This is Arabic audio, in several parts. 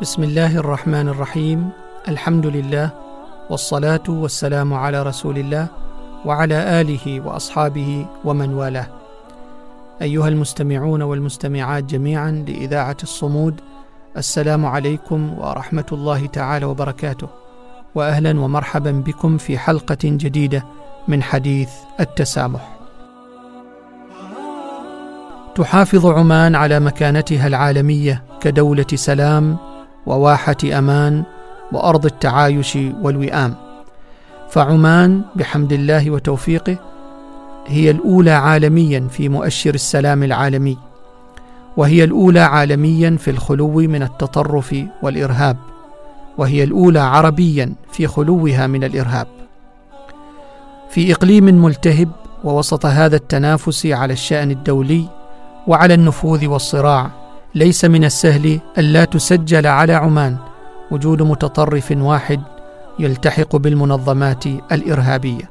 بسم الله الرحمن الرحيم. الحمد لله والصلاة والسلام على رسول الله وعلى آله وأصحابه ومن والاه. أيها المستمعون والمستمعات جميعا لإذاعة الصمود السلام عليكم ورحمة الله تعالى وبركاته. واهلا ومرحبا بكم في حلقة جديدة من حديث التسامح. تحافظ عمان على مكانتها العالمية كدولة سلام وواحة أمان وأرض التعايش والوئام. فعمان بحمد الله وتوفيقه هي الأولى عالميا في مؤشر السلام العالمي وهي الأولى عالميا في الخلو من التطرف والإرهاب وهي الأولى عربيا في خلوها من الإرهاب. في إقليم ملتهب ووسط هذا التنافس على الشأن الدولي وعلى النفوذ والصراع ليس من السهل الا تسجل على عمان. وجود متطرف واحد يلتحق بالمنظمات الإرهابية.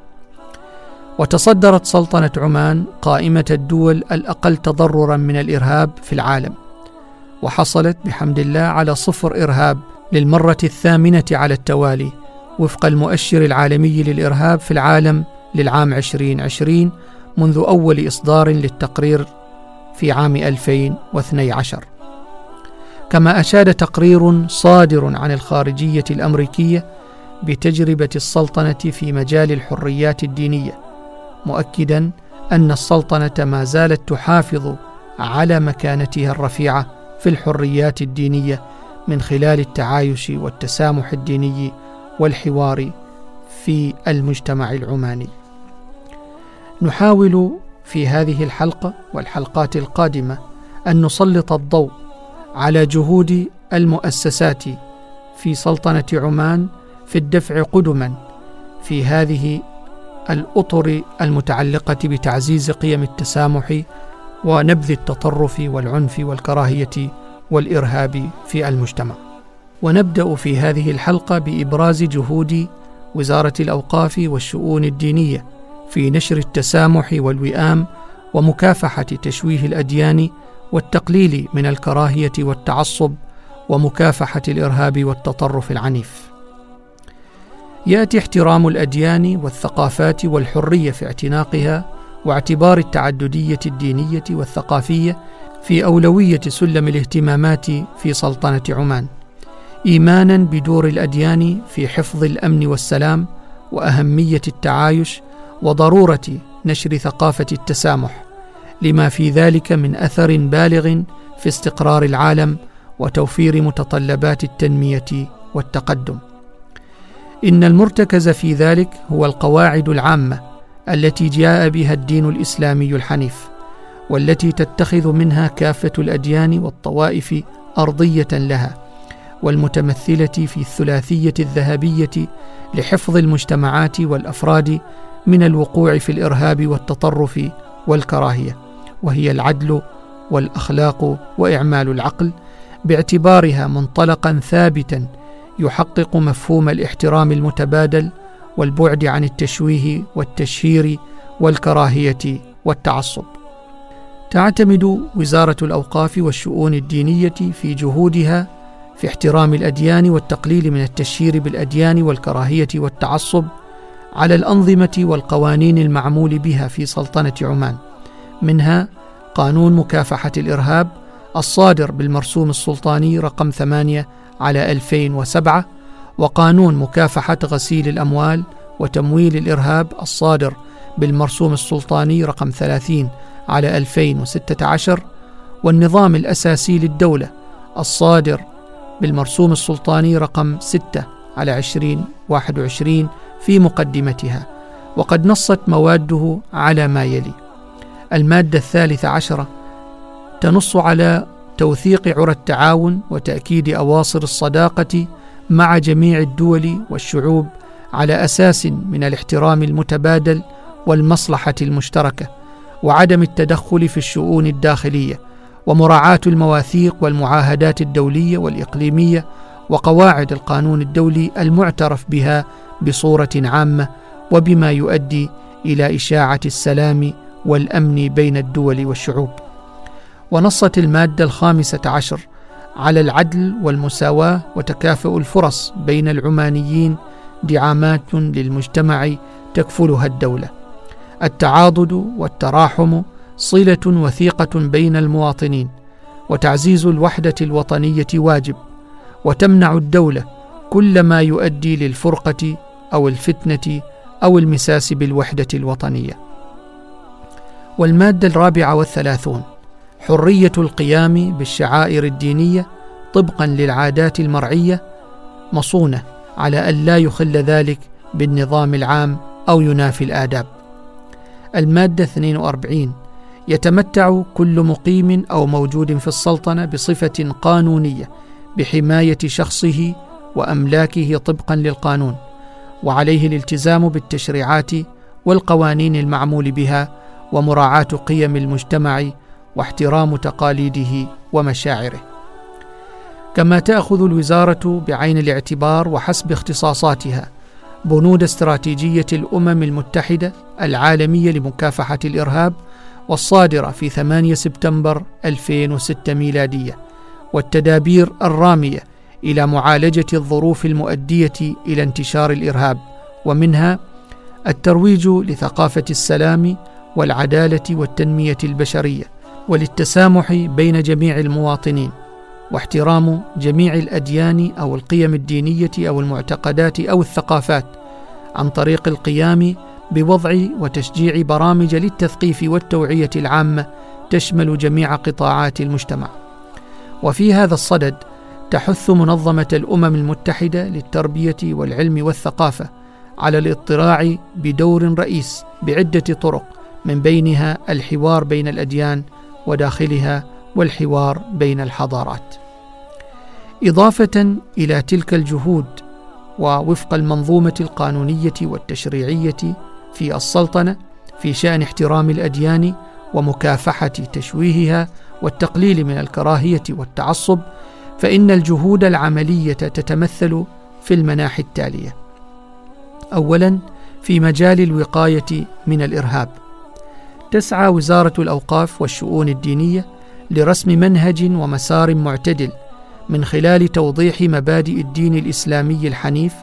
وتصدرت سلطنة عمان قائمة الدول الأقل تضررا من الإرهاب في العالم. وحصلت بحمد الله على صفر إرهاب للمرة الثامنة على التوالي وفق المؤشر العالمي للإرهاب في العالم للعام 2020 منذ أول إصدار للتقرير في عام 2012 كما أشاد تقرير صادر عن الخارجية الأمريكية بتجربة السلطنة في مجال الحريات الدينية مؤكدا أن السلطنة ما زالت تحافظ على مكانتها الرفيعة في الحريات الدينية من خلال التعايش والتسامح الديني والحوار في المجتمع العماني. نحاول في هذه الحلقة والحلقات القادمة أن نسلط الضوء على جهود المؤسسات في سلطنة عمان في الدفع قدما في هذه الأطر المتعلقة بتعزيز قيم التسامح ونبذ التطرف والعنف والكراهية والإرهاب في المجتمع. ونبدأ في هذه الحلقة بإبراز جهود وزارة الأوقاف والشؤون الدينية في نشر التسامح والوئام ومكافحة تشويه الأديان والتقليل من الكراهية والتعصب ومكافحة الإرهاب والتطرف العنيف. ياتي احترام الأديان والثقافات والحرية في اعتناقها واعتبار التعددية الدينية والثقافية في أولوية سلم الاهتمامات في سلطنة عمان إيمانا بدور الأديان في حفظ الأمن والسلام وأهمية التعايش وضرورة نشر ثقافة التسامح. لما في ذلك من أثر بالغ في استقرار العالم وتوفير متطلبات التنمية والتقدم. إن المرتكز في ذلك هو القواعد العامة التي جاء بها الدين الإسلامي الحنيف والتي تتخذ منها كافة الأديان والطوائف أرضية لها والمتمثلة في الثلاثية الذهبية لحفظ المجتمعات والأفراد من الوقوع في الإرهاب والتطرف والكراهية. وهي العدل والأخلاق وإعمال العقل باعتبارها منطلقا ثابتا يحقق مفهوم الاحترام المتبادل والبعد عن التشويه والتشهير والكراهية والتعصب. تعتمد وزارة الأوقاف والشؤون الدينية في جهودها في احترام الأديان والتقليل من التشهير بالأديان والكراهية والتعصب على الأنظمة والقوانين المعمول بها في سلطنة عمان. منها قانون مكافحة الإرهاب الصادر بالمرسوم السلطاني رقم 8 على 2007 وقانون مكافحة غسيل الأموال وتمويل الإرهاب الصادر بالمرسوم السلطاني رقم 30 على 2016 والنظام الأساسي للدولة الصادر بالمرسوم السلطاني رقم 6 على 2021 في مقدمتها وقد نصت مواده على ما يلي. المادة الثالثة عشرة تنص على توثيق عرى التعاون وتأكيد أواصر الصداقة مع جميع الدول والشعوب على أساس من الاحترام المتبادل والمصلحة المشتركة وعدم التدخل في الشؤون الداخلية ومراعاة المواثيق والمعاهدات الدولية والإقليمية وقواعد القانون الدولي المعترف بها بصورة عامة وبما يؤدي إلى إشاعة السلام والأمن بين الدول والشعوب. ونصت المادة الخامسة عشر على العدل والمساواة وتكافؤ الفرص بين العمانيين دعامات للمجتمع تكفلها الدولة. التعاضد والتراحم صلة وثيقة بين المواطنين وتعزيز الوحدة الوطنية واجب وتمنع الدولة كل ما يؤدي للفرقة أو الفتنة أو المساس بالوحدة الوطنية. والمادة الرابعة والثلاثون. حرية القيام بالشعائر الدينية طبقا للعادات المرعية مصونة على أن لا يخل ذلك بالنظام العام أو ينافي الآداب. المادة 42 يتمتع كل مقيم أو موجود في السلطنة بصفة قانونية بحماية شخصه وأملاكه طبقا للقانون وعليه الالتزام بالتشريعات والقوانين المعمول بها ومراعاة قيم المجتمع واحترام تقاليده ومشاعره. كما تأخذ الوزارة بعين الاعتبار وحسب اختصاصاتها بنود استراتيجية الأمم المتحدة العالمية لمكافحة الإرهاب والصادرة في 8 سبتمبر 2006 ميلادية والتدابير الرامية إلى معالجة الظروف المؤدية إلى انتشار الإرهاب ومنها الترويج لثقافة السلام والعدالة والتنمية البشرية وللتسامح بين جميع المواطنين واحترام جميع الأديان أو القيم الدينية أو المعتقدات أو الثقافات عن طريق القيام بوضع وتشجيع برامج للتثقيف والتوعية العامة تشمل جميع قطاعات المجتمع. وفي هذا الصدد تحث منظمة الأمم المتحدة للتربية والعلم والثقافة على الاطلاع بدور رئيس بعدة طرق من بينها الحوار بين الأديان وداخلها والحوار بين الحضارات. إضافة إلى تلك الجهود ووفق المنظومة القانونية والتشريعية في السلطنة في شأن احترام الأديان ومكافحة تشويهها والتقليل من الكراهية والتعصب فإن الجهود العملية تتمثل في المناحي التالية. اولا في مجال الوقاية من الإرهاب. تسعى وزارة الأوقاف والشؤون الدينية لرسم منهج ومسار معتدل من خلال توضيح مبادئ الدين الإسلامي الحنيف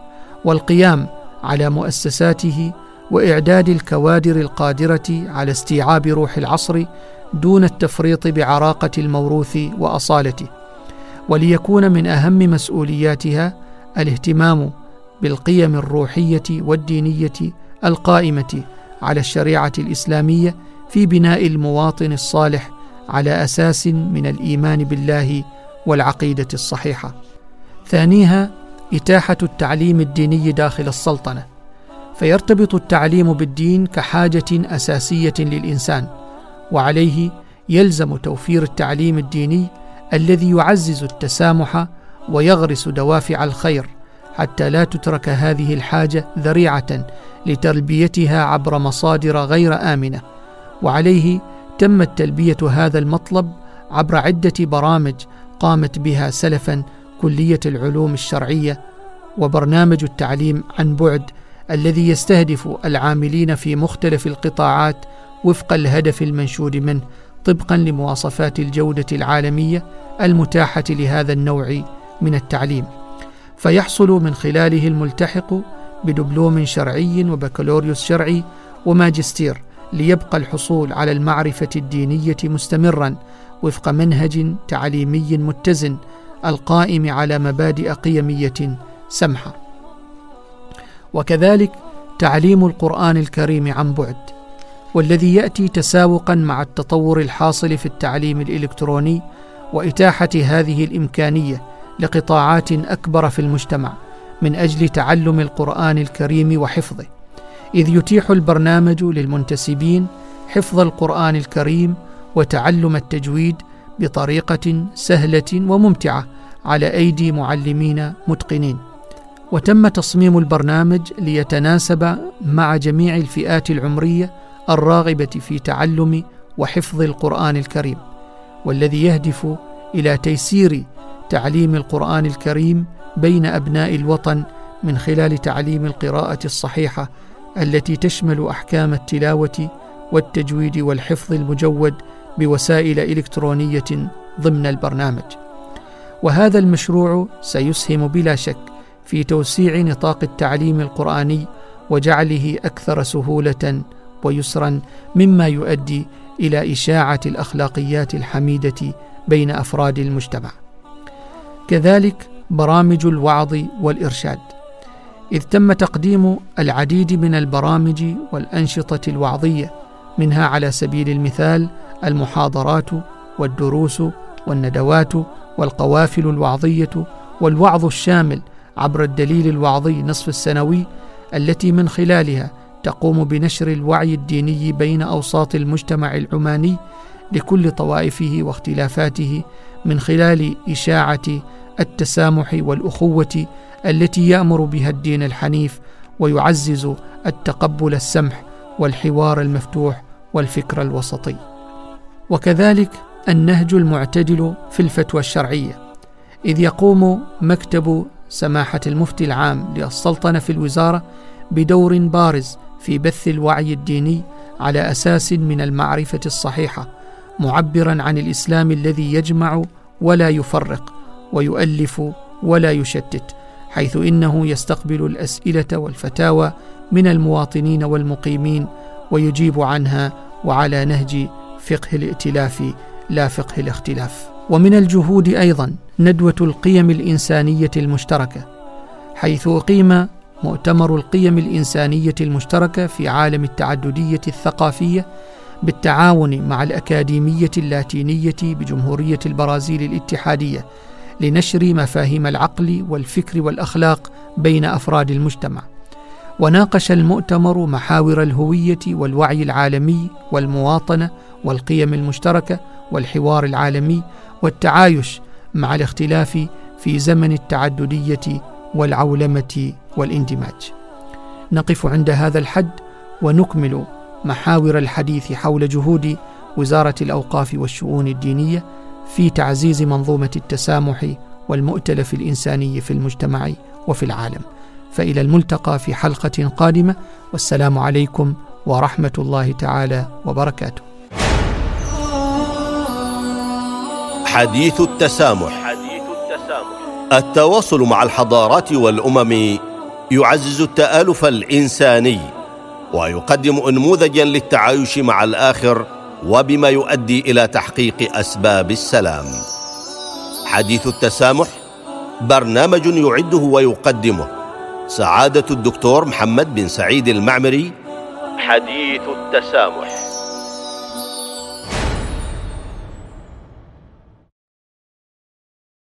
والقيام على مؤسساته وإعداد الكوادر القادرة على استيعاب روح العصر دون التفريط بعراقة الموروث وأصالته وليكون من أهم مسؤولياتها الاهتمام بالقيم الروحية والدينية القائمة على الشريعة الإسلامية في بناء المواطن الصالح على أساس من الإيمان بالله والعقيدة الصحيحة. ثانيها إتاحة التعليم الديني داخل السلطنة. فيرتبط التعليم بالدين كحاجة أساسية للإنسان وعليه يلزم توفير التعليم الديني الذي يعزز التسامح ويغرس دوافع الخير حتى لا تترك هذه الحاجة ذريعة لتلبيتها عبر مصادر غير آمنة. وعليه تمت تلبية هذا المطلب عبر عدة برامج قامت بها سلفا كلية العلوم الشرعية وبرنامج التعليم عن بعد الذي يستهدف العاملين في مختلف القطاعات وفق الهدف المنشود منه طبقا لمواصفات الجودة العالمية المتاحة لهذا النوع من التعليم. فيحصل من خلاله الملتحق بدبلوم شرعي وبكالوريوس شرعي وماجستير ليبقى الحصول على المعرفة الدينية مستمرا وفق منهج تعليمي متزن القائم على مبادئ قيمية سمحة. وكذلك تعليم القرآن الكريم عن بعد والذي يأتي تساوقا مع التطور الحاصل في التعليم الإلكتروني وإتاحة هذه الإمكانية لقطاعات أكبر في المجتمع من أجل تعلم القرآن الكريم وحفظه إذ يتيح البرنامج للمنتسبين حفظ القرآن الكريم وتعلم التجويد بطريقة سهلة وممتعة على أيدي معلمين متقنين. وتم تصميم البرنامج ليتناسب مع جميع الفئات العمرية الراغبة في تعلم وحفظ القرآن الكريم والذي يهدف إلى تيسير تعليم القرآن الكريم بين أبناء الوطن من خلال تعليم القراءة الصحيحة التي تشمل أحكام التلاوة والتجويد والحفظ المجود بوسائل إلكترونية ضمن البرنامج. وهذا المشروع سيسهم بلا شك في توسيع نطاق التعليم القرآني وجعله أكثر سهولة ويسرا مما يؤدي إلى إشاعة الأخلاقيات الحميدة بين أفراد المجتمع. كذلك برامج الوعظ والإرشاد. إذ تم تقديم العديد من البرامج والأنشطة الوعظية منها على سبيل المثال المحاضرات والدروس والندوات والقوافل الوعظية والوعظ الشامل عبر الدليل الوعظي نصف السنوي التي من خلالها تقوم بنشر الوعي الديني بين أوساط المجتمع العماني لكل طوائفه واختلافاته من خلال إشاعة التسامح والأخوة التي يأمر بها الدين الحنيف ويعزز التقبل السمح والحوار المفتوح والفكر الوسطي. وكذلك النهج المعتدل في الفتوى الشرعية إذ يقوم مكتب سماحة المفتي العام للسلطنة في الوزارة بدور بارز في بث الوعي الديني على أساس من المعرفة الصحيحة معبرا عن الإسلام الذي يجمع ولا يفرق ويؤلف ولا يشتت حيث إنه يستقبل الأسئلة والفتاوى من المواطنين والمقيمين ويجيب عنها وعلى نهج فقه الائتلاف لا فقه الاختلاف. ومن الجهود أيضا ندوة القيم الإنسانية المشتركة حيث أقيم مؤتمر القيم الإنسانية المشتركة في عالم التعددية الثقافية بالتعاون مع الأكاديمية اللاتينية بجمهورية البرازيل الاتحادية لنشر مفاهيم العقل والفكر والأخلاق بين أفراد المجتمع. وناقش المؤتمر محاور الهوية والوعي العالمي والمواطنة والقيم المشتركة والحوار العالمي والتعايش مع الاختلاف في زمن التعددية والعولمة والاندماج نقف عند هذا الحد ونكمل محاور الحديث حول جهود وزارة الأوقاف والشؤون الدينية في تعزيز منظومة التسامح والمؤتلف الإنساني في المجتمع وفي العالم. فإلى الملتقى في حلقة قادمة والسلام عليكم ورحمة الله تعالى وبركاته. حديث التسامح. حديث التسامح. التواصل مع الحضارات والأمم يعزز التآلف الإنساني. ويقدم انموذجا للتعايش مع الآخر وبما يؤدي إلى تحقيق أسباب السلام. حديث التسامح برنامج يعده ويقدمه سعادة الدكتور محمد بن سعيد المعمري. حديث التسامح.